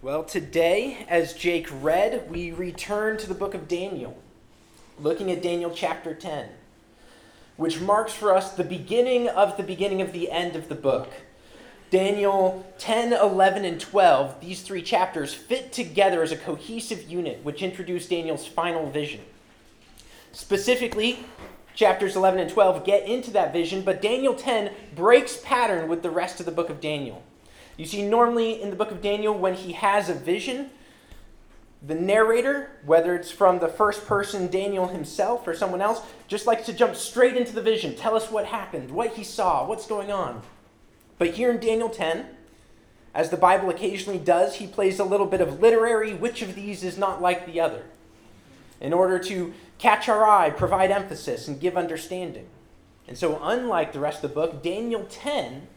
Well, today, as Jake read, we return to the book of Daniel, looking at Daniel chapter 10, which marks for us the beginning of the beginning of the end of the book. Daniel 10, 11, and 12, these three chapters fit together as a cohesive unit, which introduce Daniel's final vision. Specifically, chapters 11 and 12 get into that vision, but Daniel 10 breaks pattern with the rest of the book of Daniel. You see, normally in the book of Daniel, when he has a vision, the narrator, whether it's from the first person, Daniel himself, or someone else, just likes to jump straight into the vision, tell us what happened, what he saw, what's going on. But here in Daniel 10, as the Bible occasionally does, he plays a little bit of literary which of these is not like the other, in order to catch our eye, provide emphasis, and give understanding. And so, unlike the rest of the book, Daniel 10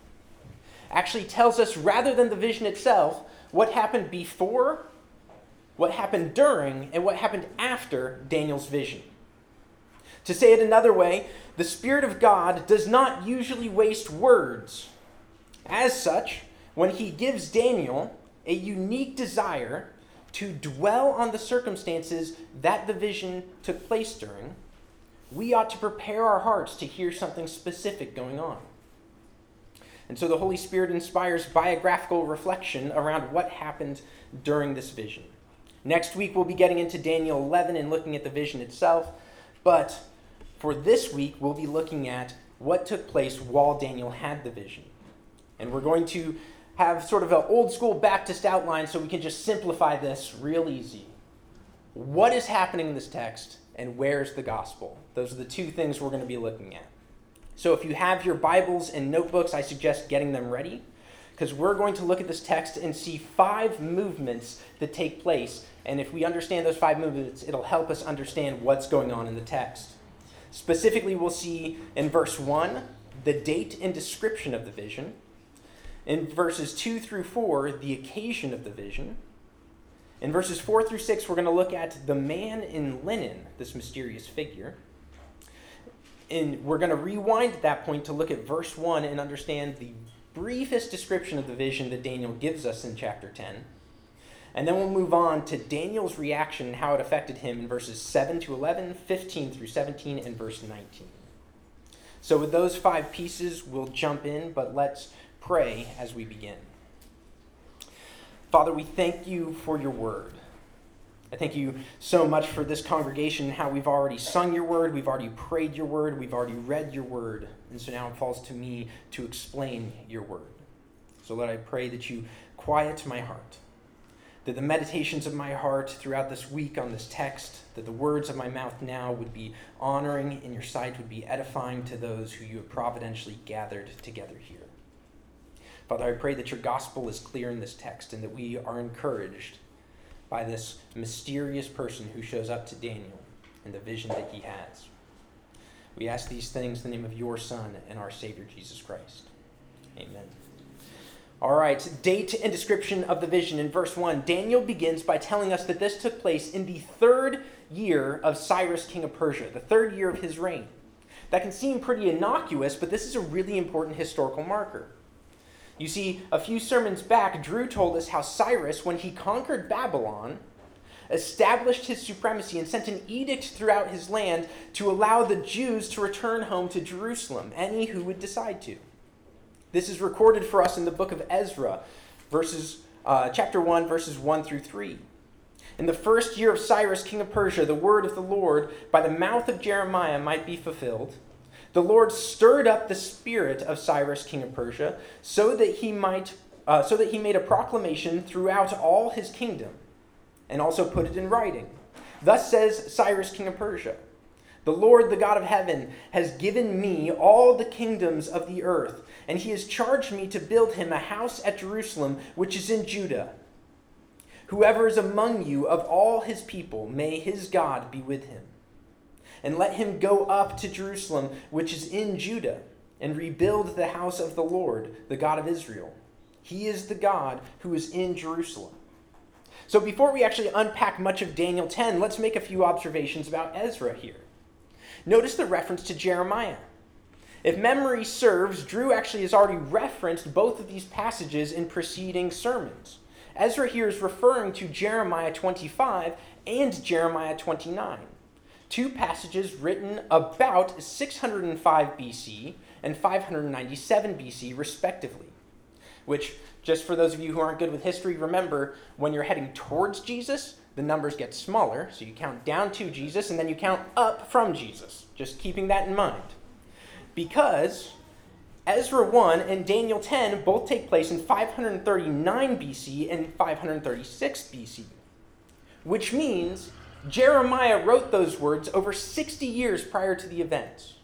actually tells us, rather than the vision itself, what happened before, what happened during, and what happened after Daniel's vision. To say it another way, the Spirit of God does not usually waste words. As such, when he gives Daniel a unique desire to dwell on the circumstances that the vision took place during, we ought to prepare our hearts to hear something specific going on. And so the Holy Spirit inspires biographical reflection around what happened during this vision. Next week, we'll be getting into Daniel 11 and looking at the vision itself. But for this week, we'll be looking at what took place while Daniel had the vision. And we're going to have sort of an old school Baptist outline so we can just simplify this real easy. What is happening in this text, and where's the gospel? Those are the two things we're going to be looking at. So if you have your Bibles and notebooks, I suggest getting them ready because we're going to look at this text and see five movements that take place. And if we understand those five movements, it'll help us understand what's going on in the text. Specifically, we'll see in verse 1 the date and description of the vision. In verses 2 through 4, the occasion of the vision. In verses 4 through 6, we're going to look at the man in linen, this mysterious figure and we're going to rewind at that point to look at verse 1 and understand the briefest description of the vision that Daniel gives us in chapter 10. And then we'll move on to Daniel's reaction and how it affected him in verses 7 to 11, 15 through 17, and verse 19. So, with those five pieces, we'll jump in, but let's pray as we begin. Father, we thank you for your word. I thank you so much for this congregation and how we've already sung your word, we've already prayed your word, we've already read your word. And so now it falls to me to explain your word. So, Lord, I pray that you quiet my heart, that the meditations of my heart throughout this week on this text, that the words of my mouth now would be honoring in your sight, would be edifying to those who you have providentially gathered together here. Father, I pray that your gospel is clear in this text and that we are encouraged by this mysterious person who shows up to Daniel and the vision that he has. We ask these things in the name of your Son and our Savior, Jesus Christ. Amen. All right, date and description of the vision. In verse 1, Daniel begins by telling us that this took place in the third year of Cyrus, king of Persia, the third year of his reign. That can seem pretty innocuous, but this is a really important historical marker. You see, a few sermons back, Drew told us how Cyrus, when he conquered Babylon, established his supremacy and sent an edict throughout his land to allow the Jews to return home to Jerusalem, any who would decide to. This is recorded for us in the book of Ezra, verses, uh, chapter 1, verses 1 through 3. In the first year of Cyrus, king of Persia, the word of the Lord by the mouth of Jeremiah might be fulfilled the Lord stirred up the spirit of Cyrus, king of Persia, so that he might, uh, so that he made a proclamation throughout all his kingdom, and also put it in writing. Thus says Cyrus, king of Persia. The Lord, the God of heaven, has given me all the kingdoms of the earth, and he has charged me to build him a house at Jerusalem, which is in Judah. Whoever is among you of all his people, may his God be with him and let him go up to Jerusalem, which is in Judah, and rebuild the house of the Lord, the God of Israel. He is the God who is in Jerusalem. So, before we actually unpack much of Daniel 10, let's make a few observations about Ezra here. Notice the reference to Jeremiah. If memory serves, Drew actually has already referenced both of these passages in preceding sermons. Ezra here is referring to Jeremiah 25 and Jeremiah 29, two passages written about 605 BC and 597 BC, respectively. Which, just for those of you who aren't good with history, remember when you're heading towards Jesus, the numbers get smaller. So you count down to Jesus and then you count up from Jesus. Just keeping that in mind. Because Ezra 1 and Daniel 10 both take place in 539 BC and 536 BC, which means Jeremiah wrote those words over 60 years prior to the events.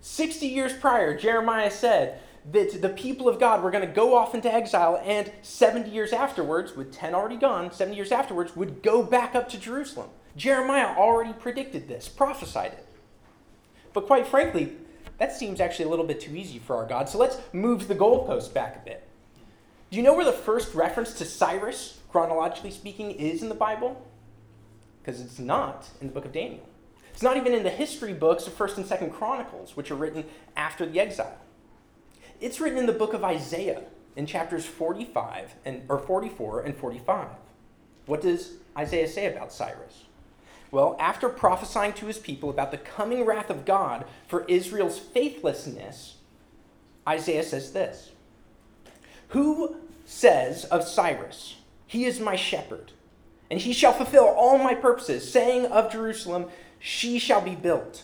60 years prior, Jeremiah said that the people of God were going to go off into exile, and 70 years afterwards, with 10 already gone, 70 years afterwards, would go back up to Jerusalem. Jeremiah already predicted this, prophesied it. But quite frankly, that seems actually a little bit too easy for our God. So let's move the goalpost back a bit. Do you know where the first reference to Cyrus, chronologically speaking, is in the Bible? Because it's not in the book of Daniel. It's not even in the history books of 1st and 2nd Chronicles, which are written after the exile. It's written in the book of Isaiah in chapters 45 and or 44 and 45. What does Isaiah say about Cyrus? Well, after prophesying to his people about the coming wrath of God for Israel's faithlessness, Isaiah says this Who says of Cyrus, He is my shepherd, and he shall fulfill all my purposes, saying of Jerusalem, She shall be built,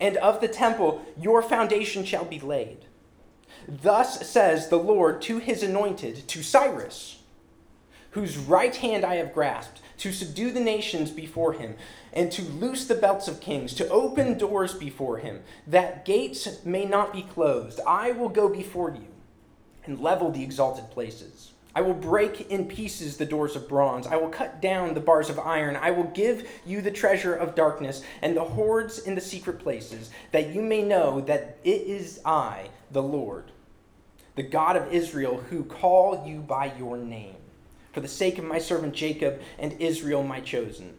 and of the temple, Your foundation shall be laid. Thus says the Lord to his anointed, to Cyrus, whose right hand I have grasped, to subdue the nations before him and to loose the belts of kings, to open doors before him, that gates may not be closed. I will go before you and level the exalted places. I will break in pieces the doors of bronze. I will cut down the bars of iron. I will give you the treasure of darkness and the hoards in the secret places, that you may know that it is I, the Lord, the God of Israel, who call you by your name, for the sake of my servant Jacob and Israel, my chosen.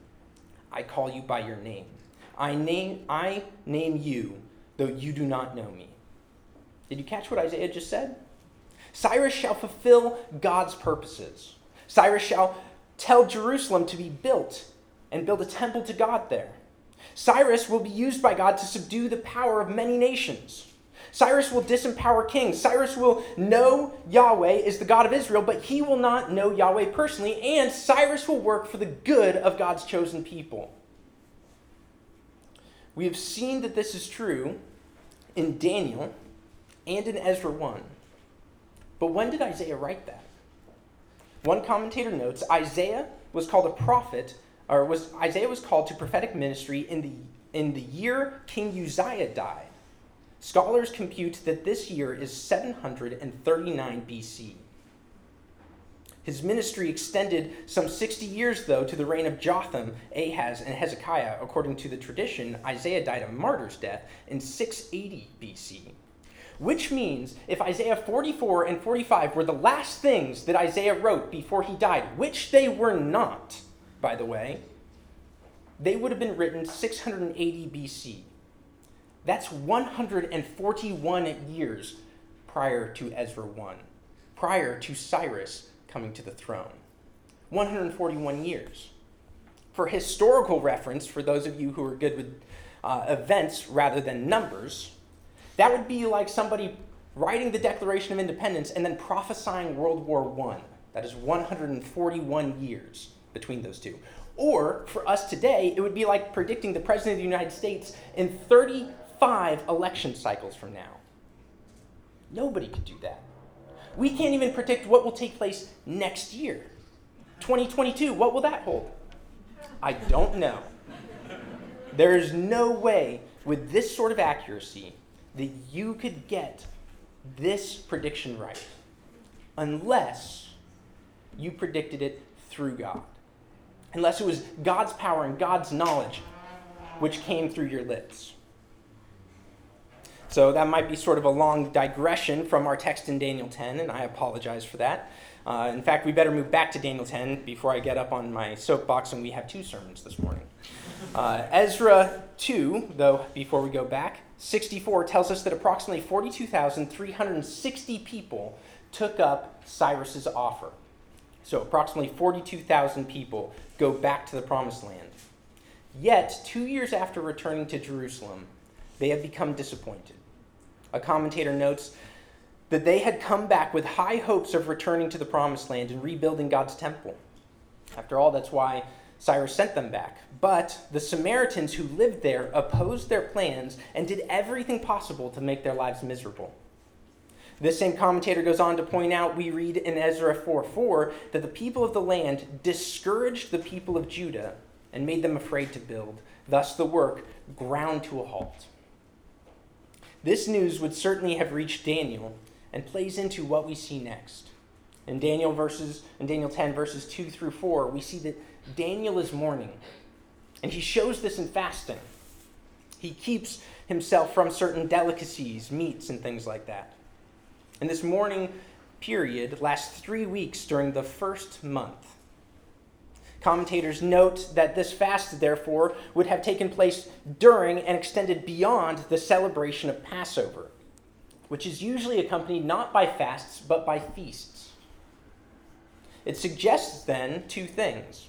I call you by your name. I name, I name you, though you do not know me. Did you catch what Isaiah just said? Cyrus shall fulfill God's purposes. Cyrus shall tell Jerusalem to be built and build a temple to God there. Cyrus will be used by God to subdue the power of many nations. Cyrus will disempower kings. Cyrus will know Yahweh is the God of Israel, but he will not know Yahweh personally, and Cyrus will work for the good of God's chosen people. We have seen that this is true in Daniel and in Ezra 1. But when did Isaiah write that? One commentator notes Isaiah was called a prophet, or was Isaiah was called to prophetic ministry in the in the year King Uzziah died. Scholars compute that this year is 739 BC. His ministry extended some 60 years, though, to the reign of Jotham, Ahaz, and Hezekiah. According to the tradition, Isaiah died a martyr's death in 680 BC. Which means if Isaiah 44 and 45 were the last things that Isaiah wrote before he died, which they were not, by the way, they would have been written 680 BC. That's 141 years prior to Ezra 1, prior to Cyrus coming to the throne. 141 years. For historical reference, for those of you who are good with uh, events rather than numbers, that would be like somebody writing the Declaration of Independence and then prophesying World War I. That is 141 years between those two. Or for us today, it would be like predicting the President of the United States in 35 election cycles from now. Nobody could do that. We can't even predict what will take place next year. 2022, what will that hold? I don't know. There is no way with this sort of accuracy that you could get this prediction right unless you predicted it through God. Unless it was God's power and God's knowledge which came through your lips. So that might be sort of a long digression from our text in Daniel 10, and I apologize for that. Uh, in fact, we better move back to Daniel 10 before I get up on my soapbox and we have two sermons this morning. Uh, Ezra 2, though, before we go back, 64 tells us that approximately 42,360 people took up Cyrus's offer. So approximately 42,000 people go back to the promised land. Yet, two years after returning to Jerusalem, they have become disappointed. A commentator notes that they had come back with high hopes of returning to the promised land and rebuilding God's temple. After all, that's why Cyrus sent them back. But the Samaritans who lived there opposed their plans and did everything possible to make their lives miserable. This same commentator goes on to point out we read in Ezra 4 4 that the people of the land discouraged the people of Judah and made them afraid to build. Thus, the work ground to a halt. This news would certainly have reached Daniel and plays into what we see next. In Daniel verses in Daniel 10 verses 2 through 4, we see that Daniel is mourning. And he shows this in fasting. He keeps himself from certain delicacies, meats and things like that. And this mourning period lasts 3 weeks during the first month. Commentators note that this fast, therefore, would have taken place during and extended beyond the celebration of Passover, which is usually accompanied not by fasts, but by feasts. It suggests then two things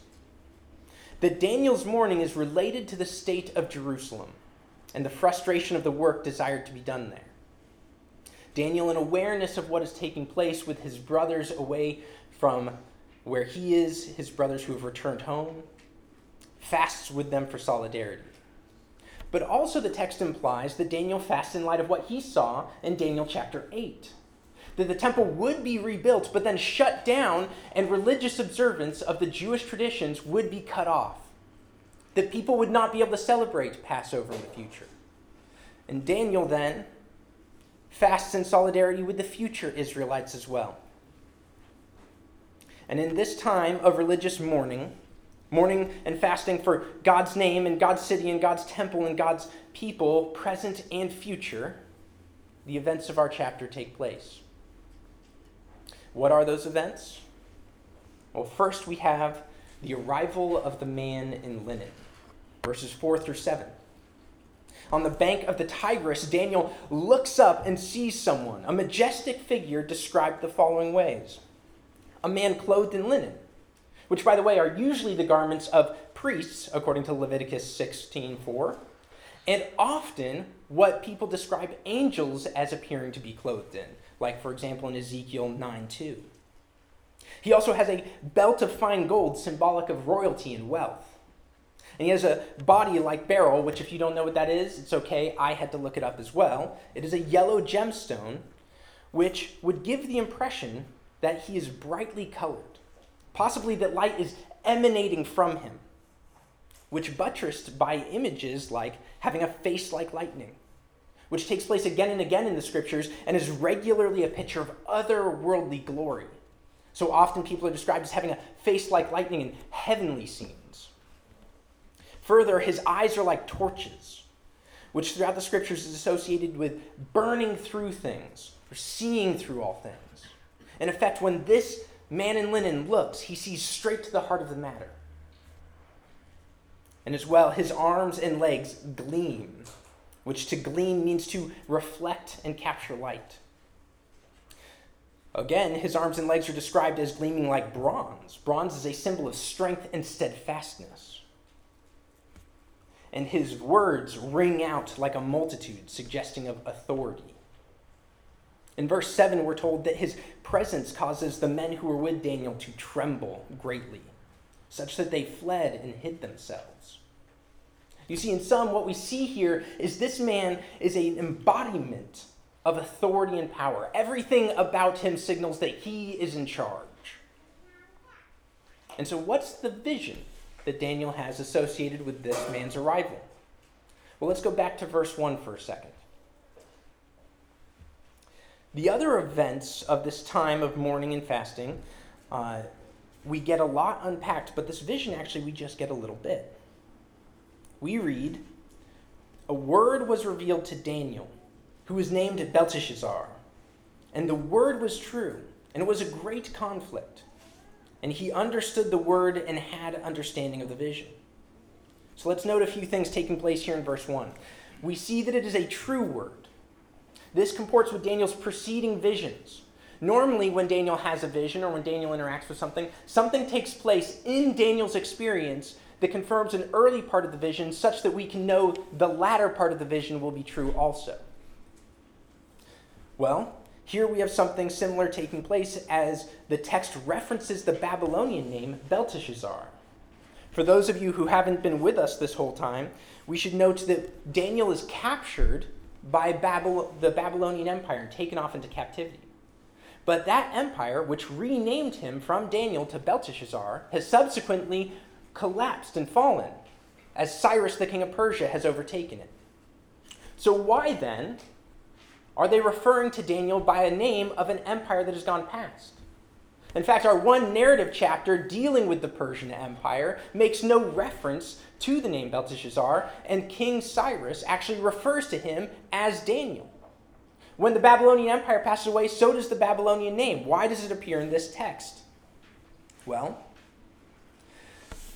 that Daniel's mourning is related to the state of Jerusalem and the frustration of the work desired to be done there. Daniel, in awareness of what is taking place with his brothers away from where he is, his brothers who have returned home, fasts with them for solidarity. But also, the text implies that Daniel fasts in light of what he saw in Daniel chapter 8 that the temple would be rebuilt, but then shut down, and religious observance of the Jewish traditions would be cut off. That people would not be able to celebrate Passover in the future. And Daniel then fasts in solidarity with the future Israelites as well. And in this time of religious mourning, mourning and fasting for God's name and God's city and God's temple and God's people, present and future, the events of our chapter take place. What are those events? Well, first we have the arrival of the man in linen, verses 4 through 7. On the bank of the Tigris, Daniel looks up and sees someone, a majestic figure described the following ways a man clothed in linen, which, by the way, are usually the garments of priests, according to Leviticus 16:4, and often what people describe angels as appearing to be clothed in, like, for example, in Ezekiel 9:2. He also has a belt of fine gold, symbolic of royalty and wealth. And he has a body like beryl, which, if you don't know what that is, it's okay. I had to look it up as well. It is a yellow gemstone, which would give the impression that he is brightly colored, possibly that light is emanating from him, which buttressed by images like having a face like lightning, which takes place again and again in the scriptures and is regularly a picture of otherworldly glory. So often people are described as having a face like lightning in heavenly scenes. Further, his eyes are like torches, which throughout the scriptures is associated with burning through things or seeing through all things. In effect, when this man in linen looks, he sees straight to the heart of the matter. And as well, his arms and legs gleam, which to gleam means to reflect and capture light. Again, his arms and legs are described as gleaming like bronze. Bronze is a symbol of strength and steadfastness. And his words ring out like a multitude, suggesting of authority. In verse 7, we're told that his presence causes the men who were with Daniel to tremble greatly, such that they fled and hid themselves. You see, in sum, what we see here is this man is an embodiment of authority and power. Everything about him signals that he is in charge. And so, what's the vision that Daniel has associated with this man's arrival? Well, let's go back to verse 1 for a second. The other events of this time of mourning and fasting, uh, we get a lot unpacked, but this vision actually we just get a little bit. We read, A word was revealed to Daniel, who was named Belteshazzar. And the word was true, and it was a great conflict. And he understood the word and had understanding of the vision. So let's note a few things taking place here in verse 1. We see that it is a true word this comports with Daniel's preceding visions. Normally, when Daniel has a vision or when Daniel interacts with something, something takes place in Daniel's experience that confirms an early part of the vision such that we can know the latter part of the vision will be true also. Well, here we have something similar taking place as the text references the Babylonian name Belteshazzar. For those of you who haven't been with us this whole time, we should note that Daniel is captured by the Babylonian Empire and taken off into captivity. But that empire, which renamed him from Daniel to Belteshazzar, has subsequently collapsed and fallen as Cyrus, the king of Persia, has overtaken it. So, why then are they referring to Daniel by a name of an empire that has gone past? In fact, our one narrative chapter dealing with the Persian Empire makes no reference to the name Belteshazzar, and King Cyrus actually refers to him as Daniel. When the Babylonian Empire passes away, so does the Babylonian name. Why does it appear in this text? Well,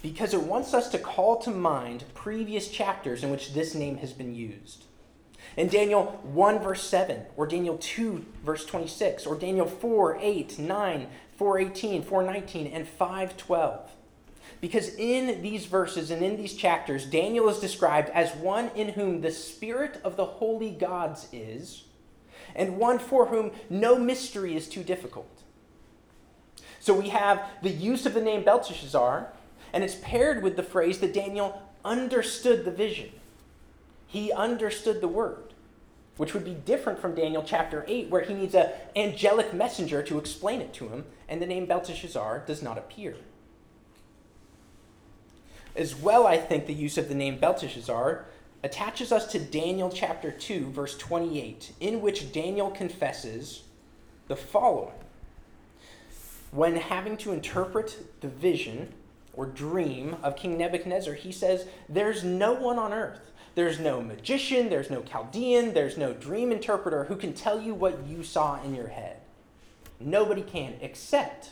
because it wants us to call to mind previous chapters in which this name has been used. In Daniel 1, verse 7, or Daniel 2, verse 26, or Daniel 4, 8, 9, 418, 419, and 512. Because in these verses and in these chapters, Daniel is described as one in whom the spirit of the holy gods is, and one for whom no mystery is too difficult. So we have the use of the name Belteshazzar, and it's paired with the phrase that Daniel understood the vision. He understood the word, which would be different from Daniel chapter 8, where he needs an angelic messenger to explain it to him, and the name Belteshazzar does not appear. As well, I think the use of the name Belteshazzar attaches us to Daniel chapter 2, verse 28, in which Daniel confesses the following. When having to interpret the vision or dream of King Nebuchadnezzar, he says, There's no one on earth there's no magician, there's no Chaldean, there's no dream interpreter who can tell you what you saw in your head. Nobody can, except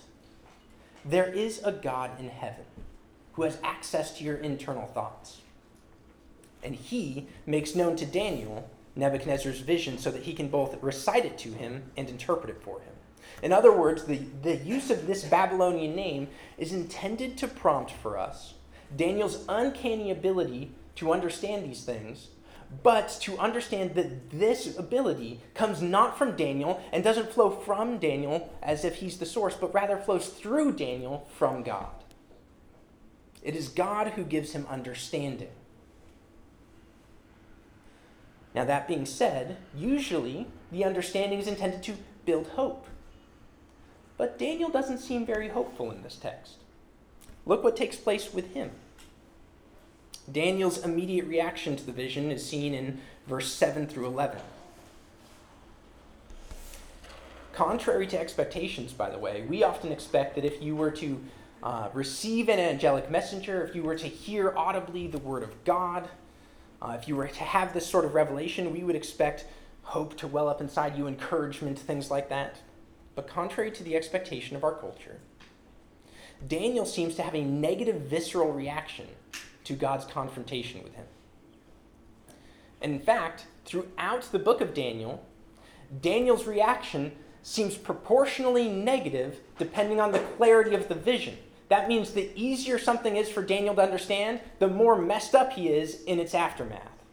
there is a God in heaven who has access to your internal thoughts. And he makes known to Daniel Nebuchadnezzar's vision so that he can both recite it to him and interpret it for him. In other words, the, the use of this Babylonian name is intended to prompt for us Daniel's uncanny ability to understand these things, but to understand that this ability comes not from Daniel and doesn't flow from Daniel as if he's the source, but rather flows through Daniel from God. It is God who gives him understanding. Now, that being said, usually the understanding is intended to build hope. But Daniel doesn't seem very hopeful in this text. Look what takes place with him. Daniel's immediate reaction to the vision is seen in verse 7 through 11. Contrary to expectations, by the way, we often expect that if you were to uh, receive an angelic messenger, if you were to hear audibly the word of God, uh, if you were to have this sort of revelation, we would expect hope to well up inside you, encouragement, things like that. But contrary to the expectation of our culture, Daniel seems to have a negative visceral reaction to God's confrontation with him. And in fact, throughout the book of Daniel, Daniel's reaction seems proportionally negative depending on the clarity of the vision. That means the easier something is for Daniel to understand, the more messed up he is in its aftermath.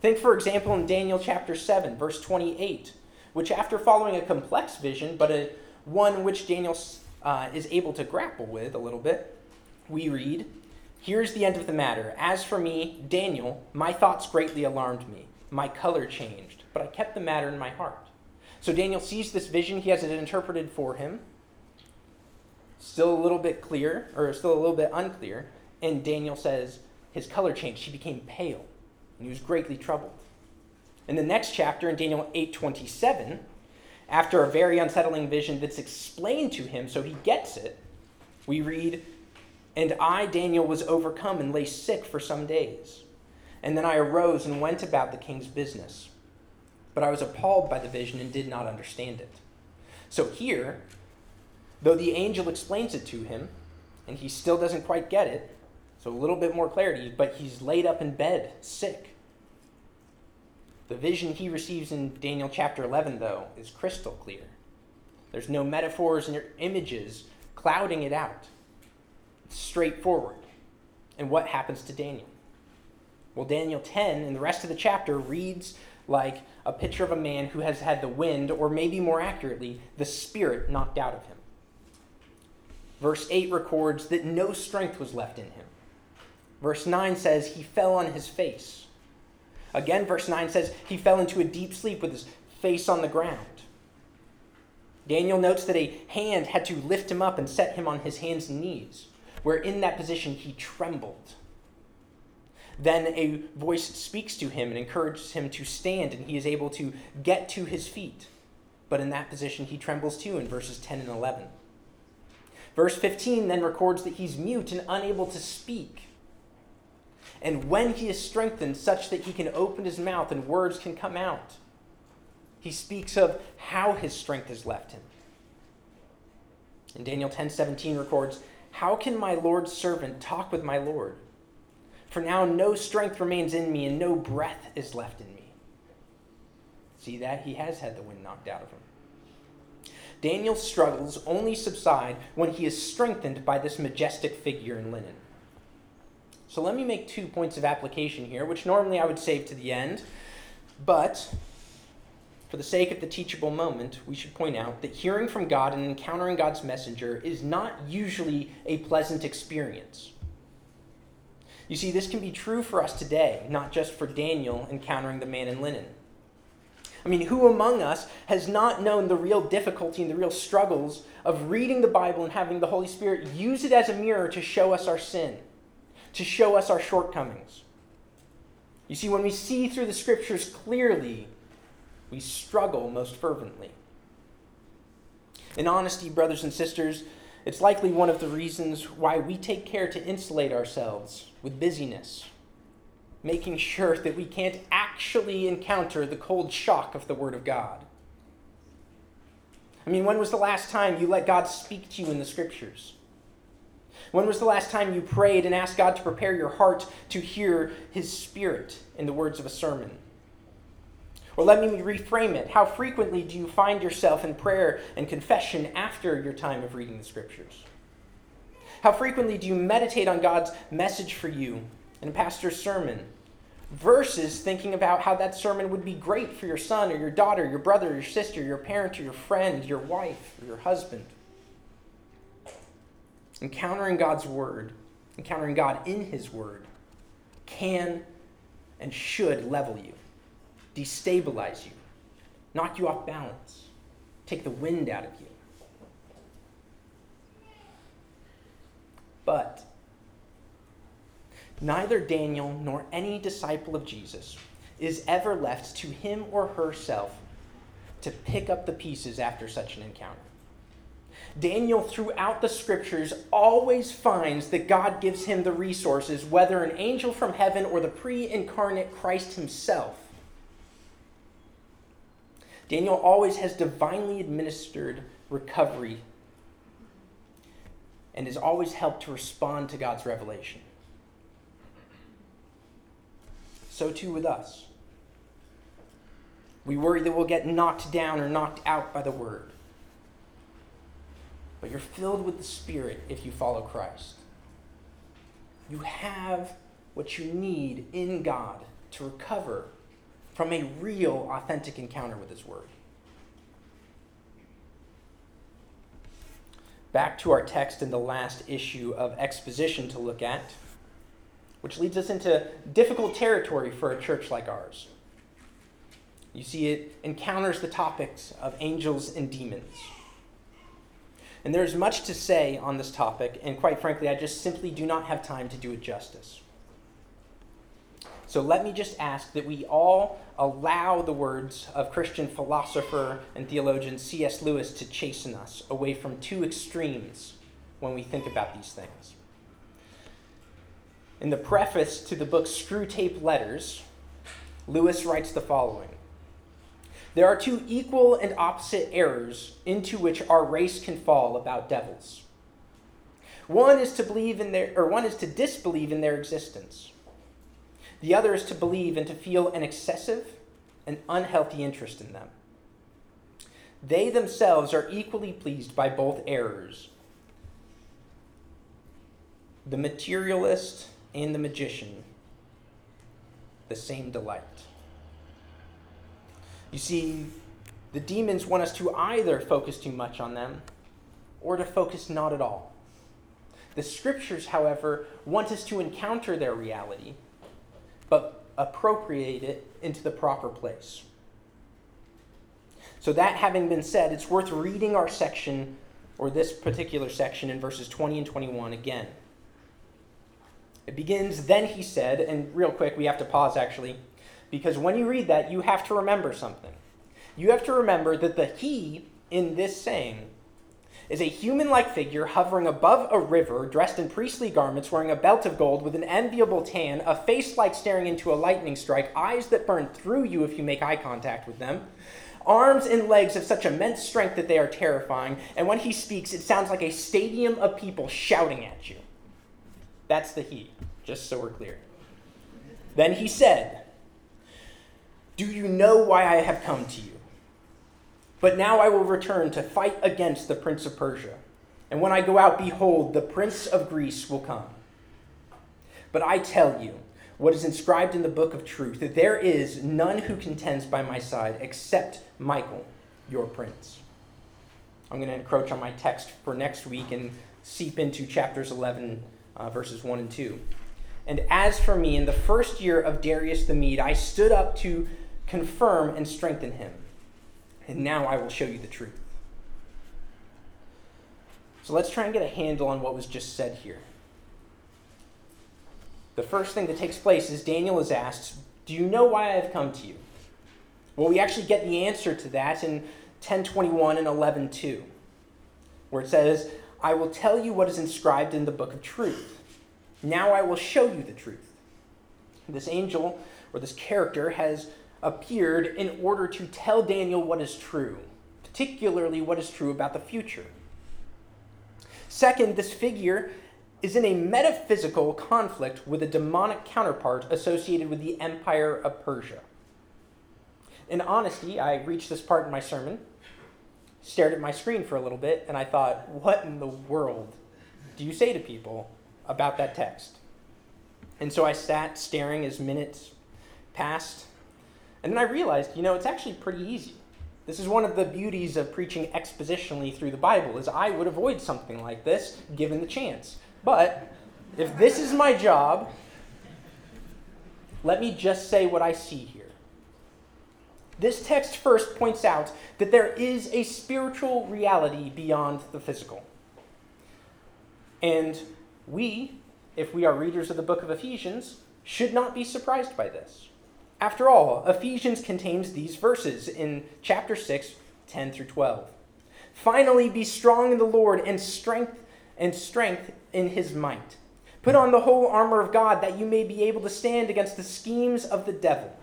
Think, for example, in Daniel chapter 7, verse 28, which, after following a complex vision, but a, one which Daniel uh, is able to grapple with a little bit, we read, Here's the end of the matter. As for me, Daniel, my thoughts greatly alarmed me. My color changed, but I kept the matter in my heart. So Daniel sees this vision, he has it interpreted for him. Still a little bit clear, or still a little bit unclear. And Daniel says his color changed. He became pale, and he was greatly troubled. In the next chapter, in Daniel 8:27, after a very unsettling vision that's explained to him so he gets it, we read, and I, Daniel, was overcome and lay sick for some days. And then I arose and went about the king's business. But I was appalled by the vision and did not understand it. So here, though the angel explains it to him, and he still doesn't quite get it, so a little bit more clarity, but he's laid up in bed, sick. The vision he receives in Daniel chapter 11, though, is crystal clear. There's no metaphors and images clouding it out. It's straightforward. And what happens to Daniel? Well, Daniel 10 and the rest of the chapter reads like a picture of a man who has had the wind, or maybe more accurately, the spirit knocked out of him. Verse 8 records that no strength was left in him. Verse 9 says he fell on his face. Again, verse 9 says he fell into a deep sleep with his face on the ground. Daniel notes that a hand had to lift him up and set him on his hands and knees, where in that position he trembled. Then a voice speaks to him and encourages him to stand, and he is able to get to his feet. But in that position, he trembles too in verses 10 and 11. Verse 15 then records that he's mute and unable to speak. And when he is strengthened such that he can open his mouth and words can come out, he speaks of how his strength has left him. And Daniel 10:17 records, "How can my Lord's servant talk with my Lord? For now no strength remains in me and no breath is left in me." See that he has had the wind knocked out of him. Daniel's struggles only subside when he is strengthened by this majestic figure in linen. So let me make two points of application here, which normally I would save to the end. But for the sake of the teachable moment, we should point out that hearing from God and encountering God's messenger is not usually a pleasant experience. You see, this can be true for us today, not just for Daniel encountering the man in linen. I mean, who among us has not known the real difficulty and the real struggles of reading the Bible and having the Holy Spirit use it as a mirror to show us our sin? To show us our shortcomings. You see, when we see through the scriptures clearly, we struggle most fervently. In honesty, brothers and sisters, it's likely one of the reasons why we take care to insulate ourselves with busyness, making sure that we can't actually encounter the cold shock of the Word of God. I mean, when was the last time you let God speak to you in the Scriptures? When was the last time you prayed and asked God to prepare your heart to hear His Spirit in the words of a sermon? Or let me reframe it. How frequently do you find yourself in prayer and confession after your time of reading the Scriptures? How frequently do you meditate on God's message for you in a pastor's sermon versus thinking about how that sermon would be great for your son or your daughter, your brother, your sister, your parent, or your friend, your wife, or your husband? Encountering God's Word, encountering God in His Word, can and should level you, destabilize you, knock you off balance, take the wind out of you. But neither Daniel nor any disciple of Jesus is ever left to him or herself to pick up the pieces after such an encounter. Daniel, throughout the scriptures, always finds that God gives him the resources, whether an angel from heaven or the pre incarnate Christ himself. Daniel always has divinely administered recovery and is always helped to respond to God's revelation. So too with us. We worry that we'll get knocked down or knocked out by the word but you're filled with the Spirit if you follow Christ. You have what you need in God to recover from a real, authentic encounter with His Word. Back to our text in the last issue of Exposition to look at, which leads us into difficult territory for a church like ours. You see, it encounters the topics of angels and demons. And there's much to say on this topic, and quite frankly, I just simply do not have time to do it justice. So let me just ask that we all allow the words of Christian philosopher and theologian C.S. Lewis to chasten us away from two extremes when we think about these things. In the preface to the book Screwtape Letters, Lewis writes the following there are two equal and opposite errors into which our race can fall about devils. One is to believe in their or one is to disbelieve in their existence. The other is to believe and to feel an excessive and unhealthy interest in them. they themselves are equally pleased by both errors. The materialist and the magician, the same delight. You see, the demons want us to either focus too much on them or to focus not at all. The scriptures, however, want us to encounter their reality, but appropriate it into the proper place. So, that having been said, it's worth reading our section, or this particular section, in verses 20 and 21 again. It begins, Then he said, and real quick, we have to pause actually, because when you read that, you have to remember something. You have to remember that the he in this saying is a human like figure hovering above a river, dressed in priestly garments, wearing a belt of gold with an enviable tan, a face like staring into a lightning strike, eyes that burn through you if you make eye contact with them, arms and legs of such immense strength that they are terrifying, and when he speaks, it sounds like a stadium of people shouting at you. That's the he, just so we're clear. Then he said, Do you know why I have come to you? But now I will return to fight against the prince of Persia. And when I go out, behold, the prince of Greece will come. But I tell you, what is inscribed in the book of truth, that there is none who contends by my side except Michael, your prince. I'm going to encroach on my text for next week and seep into chapters 11, uh, verses 1 and 2. And as for me, in the first year of Darius the Mede, I stood up to confirm and strengthen him and now I will show you the truth. So let's try and get a handle on what was just said here. The first thing that takes place is Daniel is asked, Do you know why I have come to you? Well, we actually get the answer to that in 1021 and 11.2, where it says, I will tell you what is inscribed in the book of truth. Now I will show you the truth. This angel, or this character, has appeared in order to tell Daniel what is true, particularly what is true about the future. Second, this figure is in a metaphysical conflict with a demonic counterpart associated with the empire of Persia. In honesty, I reached this part in my sermon, stared at my screen for a little bit, and I thought, what in the world do you say to people about that text? And so I sat staring as minutes passed and then I realized, you know, it's actually pretty easy. This is one of the beauties of preaching expositionally through the Bible is I would avoid something like this given the chance. But if this is my job, let me just say what I see here. This text first points out that there is a spiritual reality beyond the physical. And we, if we are readers of the book of Ephesians, should not be surprised by this. After all, Ephesians contains these verses in chapter 6, 10 through 12. Finally, be strong in the Lord and strength and strength in his might. Put on the whole armor of God that you may be able to stand against the schemes of the devil.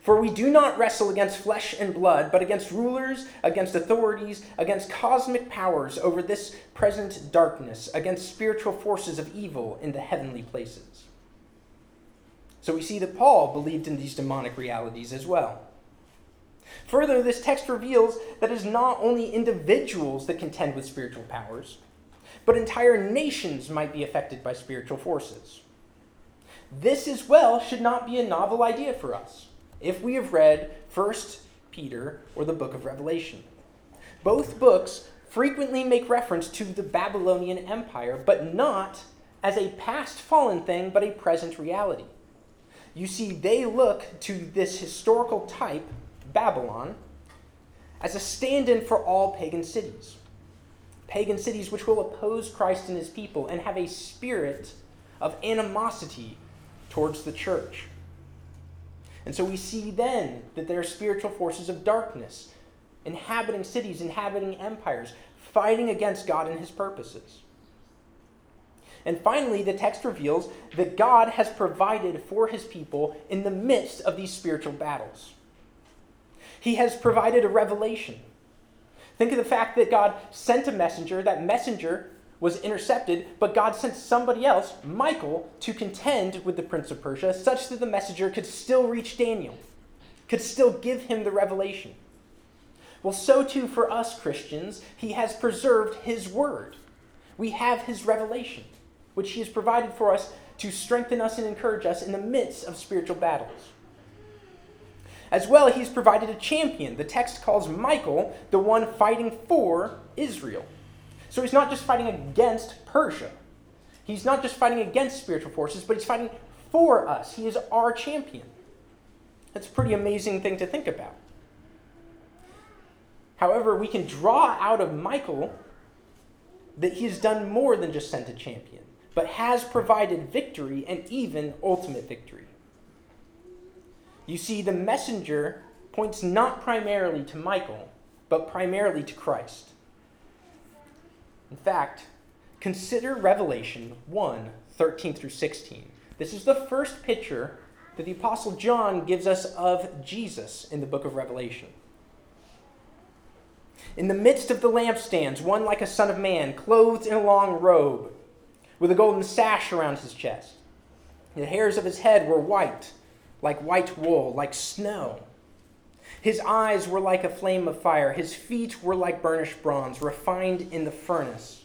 For we do not wrestle against flesh and blood, but against rulers, against authorities, against cosmic powers over this present darkness, against spiritual forces of evil in the heavenly places. So we see that Paul believed in these demonic realities as well. Further, this text reveals that it is not only individuals that contend with spiritual powers, but entire nations might be affected by spiritual forces. This as well should not be a novel idea for us if we have read 1 Peter or the book of Revelation. Both books frequently make reference to the Babylonian Empire, but not as a past fallen thing, but a present reality you see, they look to this historical type, Babylon, as a stand in for all pagan cities. Pagan cities which will oppose Christ and his people and have a spirit of animosity towards the church. And so we see then that there are spiritual forces of darkness inhabiting cities, inhabiting empires, fighting against God and his purposes. And finally, the text reveals that God has provided for his people in the midst of these spiritual battles. He has provided a revelation. Think of the fact that God sent a messenger, that messenger was intercepted, but God sent somebody else, Michael, to contend with the prince of Persia, such that the messenger could still reach Daniel, could still give him the revelation. Well, so too for us Christians, he has preserved his word. We have his revelation, which he has provided for us to strengthen us and encourage us in the midst of spiritual battles. As well, he's provided a champion. The text calls Michael the one fighting for Israel. So he's not just fighting against Persia. He's not just fighting against spiritual forces, but he's fighting for us. He is our champion. That's a pretty amazing thing to think about. However, we can draw out of Michael that he has done more than just sent a champion, but has provided victory and even ultimate victory. You see, the messenger points not primarily to Michael, but primarily to Christ. In fact, consider Revelation 1 13 through 16. This is the first picture that the Apostle John gives us of Jesus in the book of Revelation. In the midst of the lampstands, one like a son of man, clothed in a long robe, with a golden sash around his chest. The hairs of his head were white, like white wool, like snow. His eyes were like a flame of fire. His feet were like burnished bronze, refined in the furnace.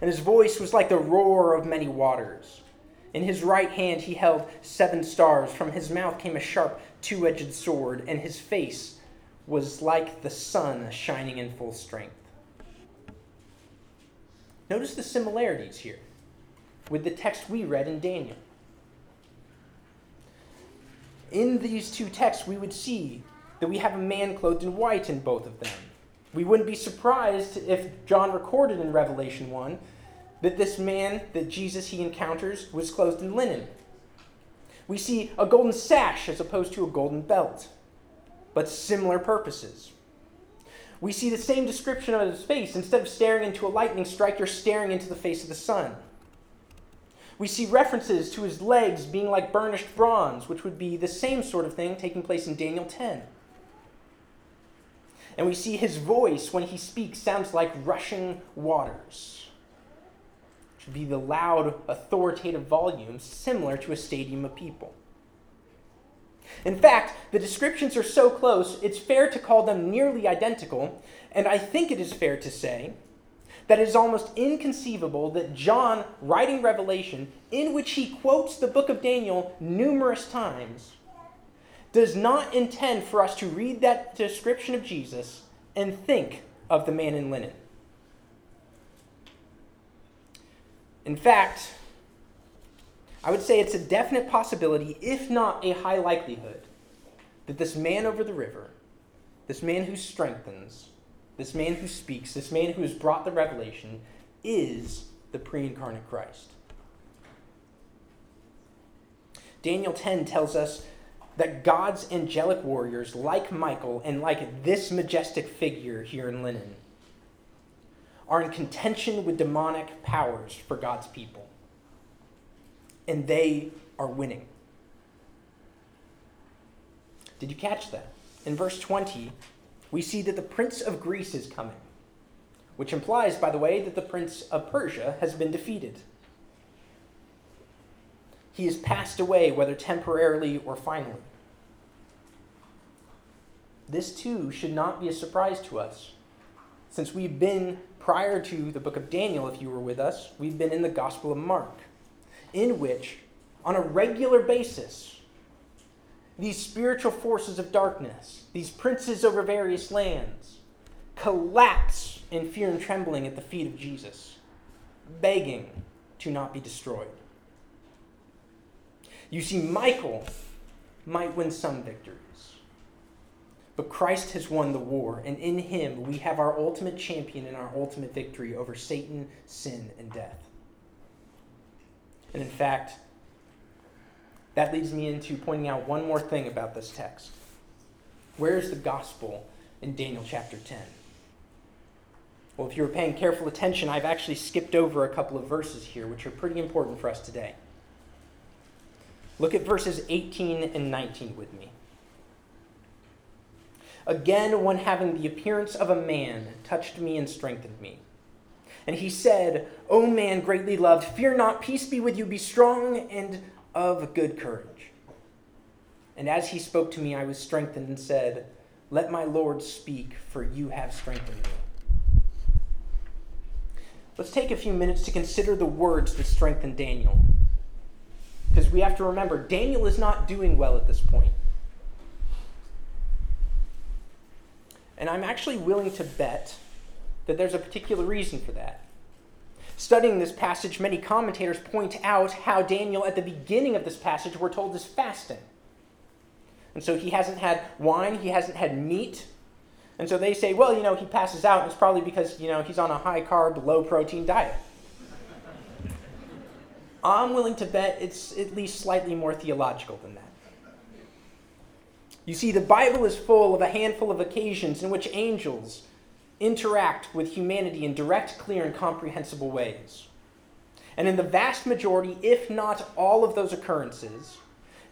And his voice was like the roar of many waters. In his right hand he held seven stars. From his mouth came a sharp, two edged sword, and his face was like the sun shining in full strength. Notice the similarities here with the text we read in Daniel. In these two texts, we would see that we have a man clothed in white in both of them. We wouldn't be surprised if John recorded in Revelation 1 that this man that Jesus he encounters was clothed in linen. We see a golden sash as opposed to a golden belt but similar purposes. We see the same description of his face. Instead of staring into a lightning strike, you're staring into the face of the sun. We see references to his legs being like burnished bronze, which would be the same sort of thing taking place in Daniel 10. And we see his voice when he speaks sounds like rushing waters, which would be the loud, authoritative volume similar to a stadium of people. In fact, the descriptions are so close, it's fair to call them nearly identical, and I think it is fair to say that it is almost inconceivable that John, writing Revelation, in which he quotes the book of Daniel numerous times, does not intend for us to read that description of Jesus and think of the man in linen. In fact, I would say it's a definite possibility, if not a high likelihood, that this man over the river, this man who strengthens, this man who speaks, this man who has brought the revelation, is the pre incarnate Christ. Daniel 10 tells us that God's angelic warriors, like Michael and like this majestic figure here in linen, are in contention with demonic powers for God's people and they are winning. Did you catch that? In verse 20, we see that the prince of Greece is coming, which implies, by the way, that the prince of Persia has been defeated. He has passed away, whether temporarily or finally. This too should not be a surprise to us, since we've been, prior to the book of Daniel, if you were with us, we've been in the Gospel of Mark in which, on a regular basis, these spiritual forces of darkness, these princes over various lands, collapse in fear and trembling at the feet of Jesus, begging to not be destroyed. You see, Michael might win some victories, but Christ has won the war, and in him we have our ultimate champion and our ultimate victory over Satan, sin, and death. And in fact, that leads me into pointing out one more thing about this text. Where is the gospel in Daniel chapter 10? Well, if you were paying careful attention, I've actually skipped over a couple of verses here, which are pretty important for us today. Look at verses 18 and 19 with me. Again, one having the appearance of a man touched me and strengthened me and he said, O man greatly loved, fear not, peace be with you, be strong and of good courage. And as he spoke to me, I was strengthened and said, Let my Lord speak, for you have strengthened me. Let's take a few minutes to consider the words that strengthen Daniel. Because we have to remember, Daniel is not doing well at this point. And I'm actually willing to bet that there's a particular reason for that. Studying this passage, many commentators point out how Daniel, at the beginning of this passage, we're told is fasting. And so he hasn't had wine, he hasn't had meat. And so they say, well, you know, he passes out, and it's probably because, you know, he's on a high carb, low protein diet. I'm willing to bet it's at least slightly more theological than that. You see, the Bible is full of a handful of occasions in which angels interact with humanity in direct, clear, and comprehensible ways. And in the vast majority, if not all of those occurrences,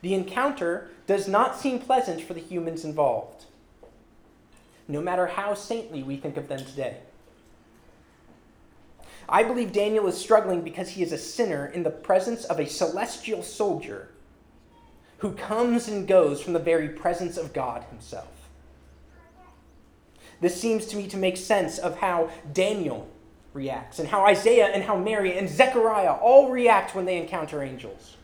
the encounter does not seem pleasant for the humans involved, no matter how saintly we think of them today. I believe Daniel is struggling because he is a sinner in the presence of a celestial soldier who comes and goes from the very presence of God himself. This seems to me to make sense of how Daniel reacts, and how Isaiah and how Mary and Zechariah all react when they encounter angels.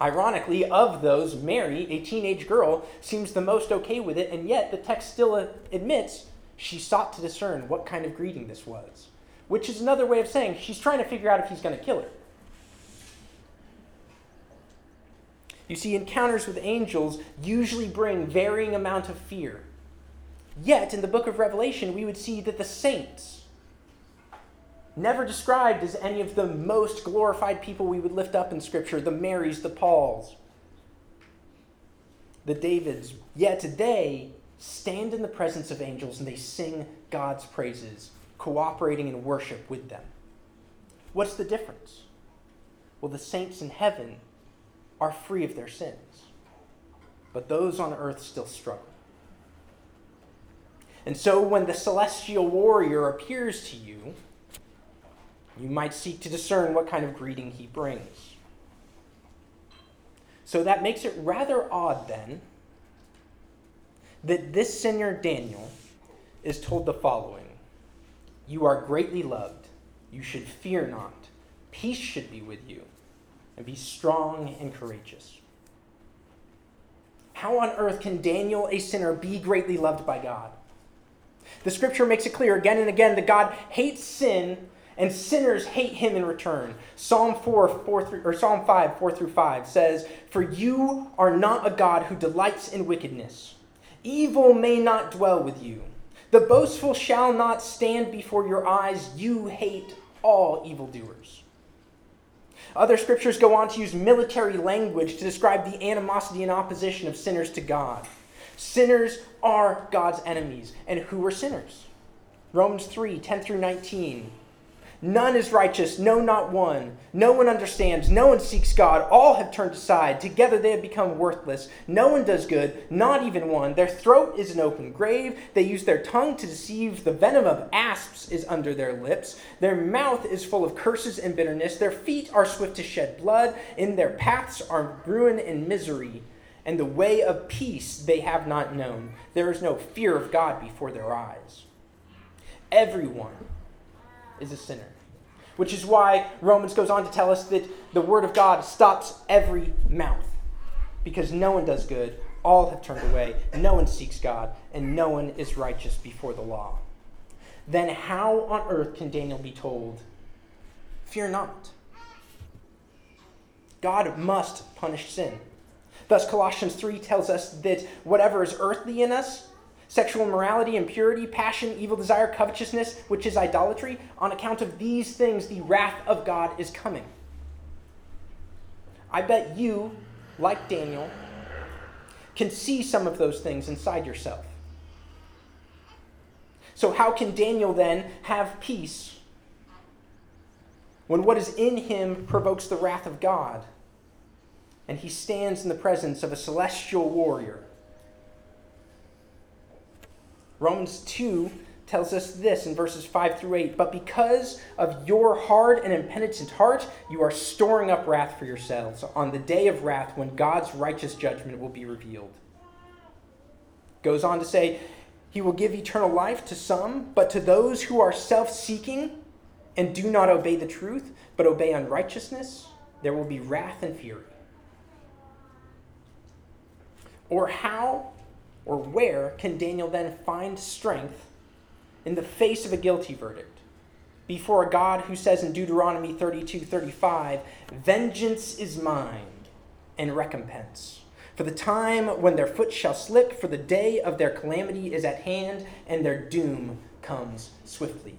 Ironically, of those, Mary, a teenage girl, seems the most okay with it, and yet the text still admits she sought to discern what kind of greeting this was, which is another way of saying she's trying to figure out if he's going to kill her. You see, encounters with angels usually bring varying amount of fear. Yet, in the book of Revelation, we would see that the saints, never described as any of the most glorified people we would lift up in Scripture the Marys, the Pauls, the Davids, yet they stand in the presence of angels and they sing God's praises, cooperating in worship with them. What's the difference? Well, the saints in heaven are free of their sins, but those on earth still struggle. And so when the celestial warrior appears to you, you might seek to discern what kind of greeting he brings. So that makes it rather odd then that this sinner Daniel is told the following You are greatly loved. You should fear not. Peace should be with you and be strong and courageous. How on earth can Daniel, a sinner, be greatly loved by God? The scripture makes it clear again and again that God hates sin and sinners hate him in return. Psalm 4, 4 through, or Psalm 5, 4 through 5 says, For you are not a God who delights in wickedness. Evil may not dwell with you. The boastful shall not stand before your eyes. You hate all evildoers. Other scriptures go on to use military language to describe the animosity and opposition of sinners to God. Sinners are God's enemies. And who are sinners? Romans 3 10 through 19. None is righteous, no, not one. No one understands, no one seeks God. All have turned aside. Together they have become worthless. No one does good, not even one. Their throat is an open grave. They use their tongue to deceive. The venom of asps is under their lips. Their mouth is full of curses and bitterness. Their feet are swift to shed blood. In their paths are ruin and misery. And the way of peace they have not known. There is no fear of God before their eyes. Everyone is a sinner. Which is why Romans goes on to tell us that the word of God stops every mouth. Because no one does good, all have turned away, no one seeks God, and no one is righteous before the law. Then how on earth can Daniel be told, Fear not? God must punish sin. Thus, Colossians 3 tells us that whatever is earthly in us, sexual immorality, impurity, passion, evil desire, covetousness, which is idolatry. On account of these things, the wrath of God is coming. I bet you, like Daniel, can see some of those things inside yourself. So, how can Daniel then have peace when what is in him provokes the wrath of God? And he stands in the presence of a celestial warrior Romans 2 tells us this in verses 5 through 8 But because of your hard and impenitent heart, you are storing up wrath for yourselves on the day of wrath when God's righteous judgment will be revealed. Goes on to say, He will give eternal life to some, but to those who are self seeking and do not obey the truth, but obey unrighteousness, there will be wrath and fury. Or how or where can Daniel then find strength in the face of a guilty verdict? Before a God who says in Deuteronomy 32 35, Vengeance is mine and recompense. For the time when their foot shall slip, for the day of their calamity is at hand, and their doom comes swiftly.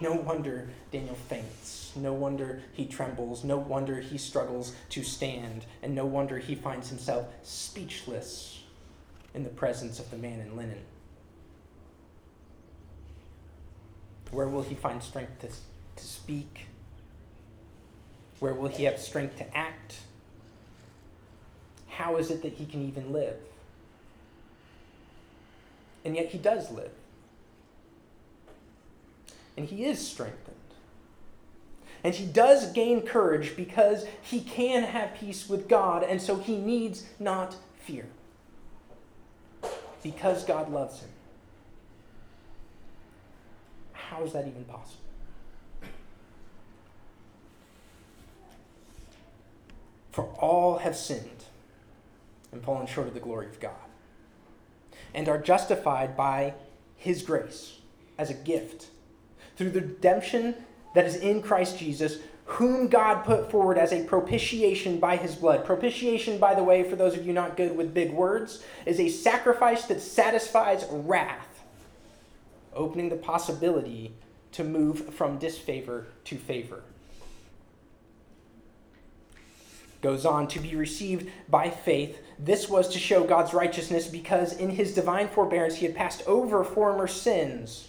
No wonder Daniel faints. No wonder he trembles. No wonder he struggles to stand. And no wonder he finds himself speechless in the presence of the man in linen. Where will he find strength to, to speak? Where will he have strength to act? How is it that he can even live? And yet he does live and he is strengthened. And he does gain courage because he can have peace with God, and so he needs not fear. Because God loves him. How is that even possible? For all have sinned and fallen short of the glory of God, and are justified by his grace as a gift through the redemption that is in Christ Jesus, whom God put forward as a propitiation by his blood. Propitiation, by the way, for those of you not good with big words, is a sacrifice that satisfies wrath, opening the possibility to move from disfavor to favor. Goes on to be received by faith. This was to show God's righteousness because in his divine forbearance he had passed over former sins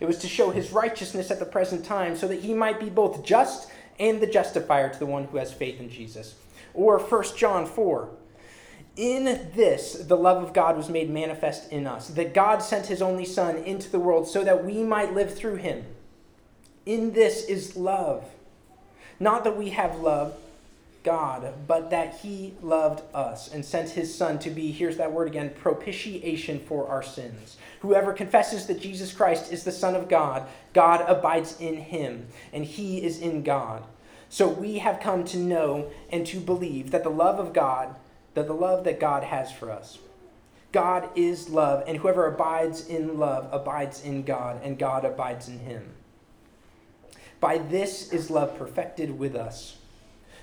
it was to show his righteousness at the present time, so that he might be both just and the justifier to the one who has faith in Jesus. Or 1 John 4. In this, the love of God was made manifest in us, that God sent his only Son into the world so that we might live through him. In this is love. Not that we have love, God, but that he loved us and sent his Son to be, here's that word again, propitiation for our sins. Whoever confesses that Jesus Christ is the Son of God, God abides in him, and he is in God. So we have come to know and to believe that the love of God, that the love that God has for us. God is love, and whoever abides in love abides in God, and God abides in him. By this is love perfected with us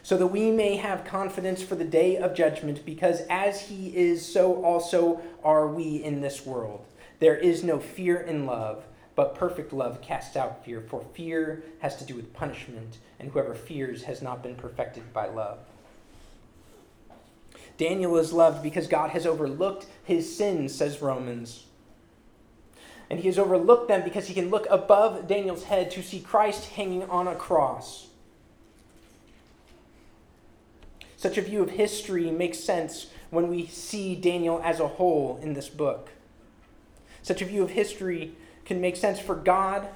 so that we may have confidence for the day of judgment, because as he is, so also are we in this world. There is no fear in love, but perfect love casts out fear, for fear has to do with punishment, and whoever fears has not been perfected by love. Daniel is loved because God has overlooked his sins, says Romans. And he has overlooked them because he can look above Daniel's head to see Christ hanging on a cross. Such a view of history makes sense when we see Daniel as a whole in this book. Such a view of history can make sense for God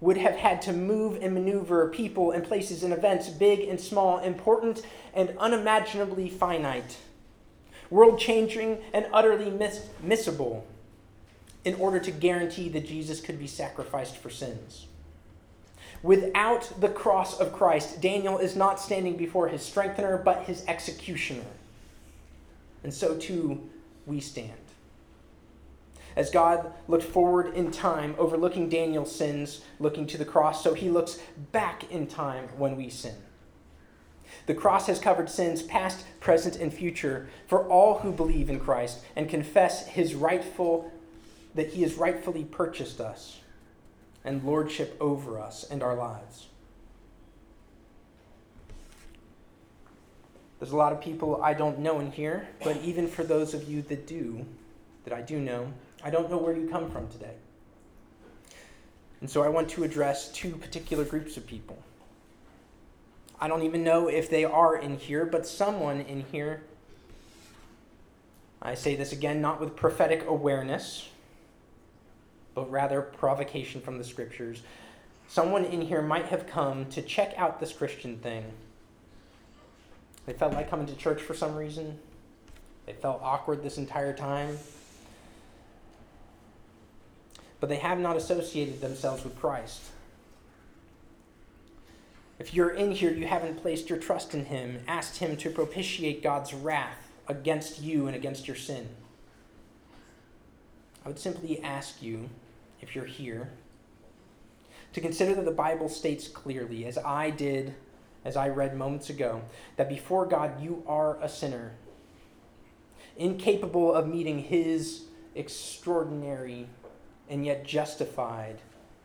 would have had to move and maneuver people and places and events, big and small, important and unimaginably finite, world changing and utterly miss- missable, in order to guarantee that Jesus could be sacrificed for sins. Without the cross of Christ, Daniel is not standing before his strengthener, but his executioner. And so too we stand. As God looked forward in time, overlooking Daniel's sins, looking to the cross, so he looks back in time when we sin. The cross has covered sins past, present, and future for all who believe in Christ and confess his rightful that he has rightfully purchased us and lordship over us and our lives. There's a lot of people I don't know in here, but even for those of you that do, that I do know, I don't know where you come from today. And so I want to address two particular groups of people. I don't even know if they are in here, but someone in here, I say this again, not with prophetic awareness, but rather provocation from the scriptures. Someone in here might have come to check out this Christian thing. They felt like coming to church for some reason. They felt awkward this entire time. But they have not associated themselves with Christ. If you're in here, you haven't placed your trust in Him, asked Him to propitiate God's wrath against you and against your sin. I would simply ask you, if you're here, to consider that the Bible states clearly, as I did, as I read moments ago, that before God you are a sinner, incapable of meeting His extraordinary and yet justified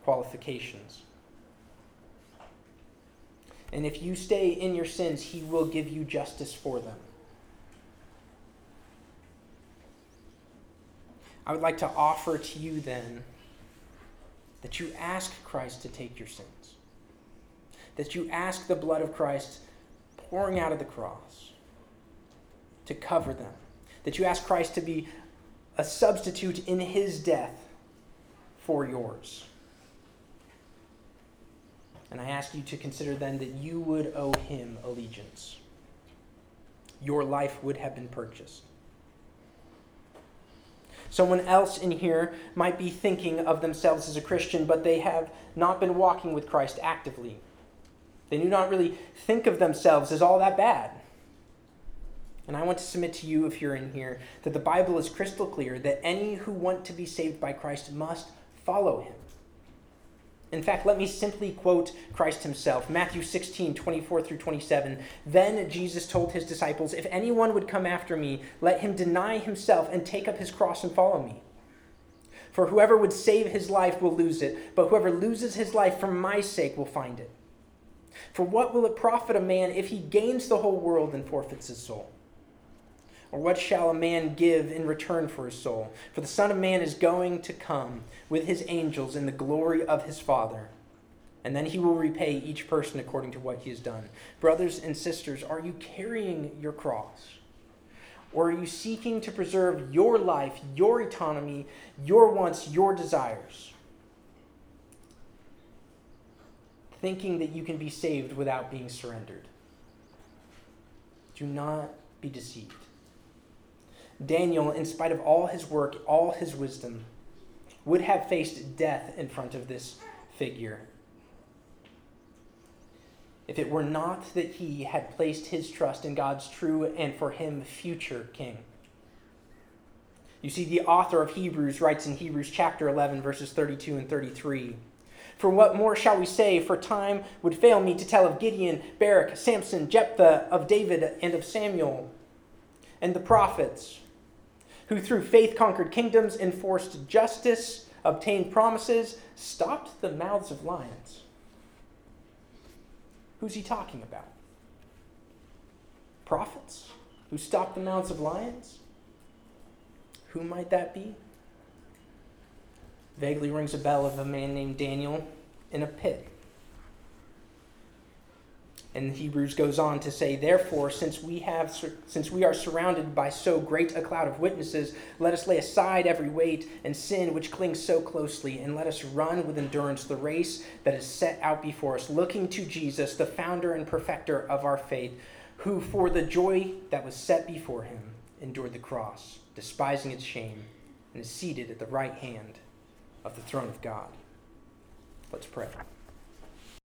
qualifications. And if you stay in your sins, He will give you justice for them. I would like to offer to you then that you ask Christ to take your sins, that you ask the blood of Christ pouring out of the cross to cover them, that you ask Christ to be a substitute in his death for yours. And I ask you to consider then that you would owe him allegiance. Your life would have been purchased. Someone else in here might be thinking of themselves as a Christian, but they have not been walking with Christ actively. They do not really think of themselves as all that bad. And I want to submit to you, if you're in here, that the Bible is crystal clear that any who want to be saved by Christ must follow him. In fact, let me simply quote Christ himself Matthew 16, 24 through 27. Then Jesus told his disciples, If anyone would come after me, let him deny himself and take up his cross and follow me. For whoever would save his life will lose it, but whoever loses his life for my sake will find it. For what will it profit a man if he gains the whole world and forfeits his soul? Or what shall a man give in return for his soul? For the Son of Man is going to come with his angels in the glory of his Father. And then he will repay each person according to what he has done. Brothers and sisters, are you carrying your cross? Or are you seeking to preserve your life, your autonomy, your wants, your desires? Thinking that you can be saved without being surrendered. Do not be deceived. Daniel, in spite of all his work, all his wisdom, would have faced death in front of this figure. If it were not that he had placed his trust in God's true and for him future king. You see, the author of Hebrews writes in Hebrews chapter 11, verses 32 and 33. For what more shall we say? For time would fail me to tell of Gideon, Barak, Samson, Jephthah, of David, and of Samuel, and the prophets who through faith conquered kingdoms, enforced justice, obtained promises, stopped the mouths of lions. Who's he talking about? Prophets who stopped the mouths of lions? Who might that be? Vaguely rings a bell of a man named Daniel in a pit. And Hebrews goes on to say, Therefore, since we, have, since we are surrounded by so great a cloud of witnesses, let us lay aside every weight and sin which clings so closely, and let us run with endurance the race that is set out before us, looking to Jesus, the founder and perfecter of our faith, who, for the joy that was set before him, endured the cross, despising its shame, and is seated at the right hand of the throne of God. Let's pray.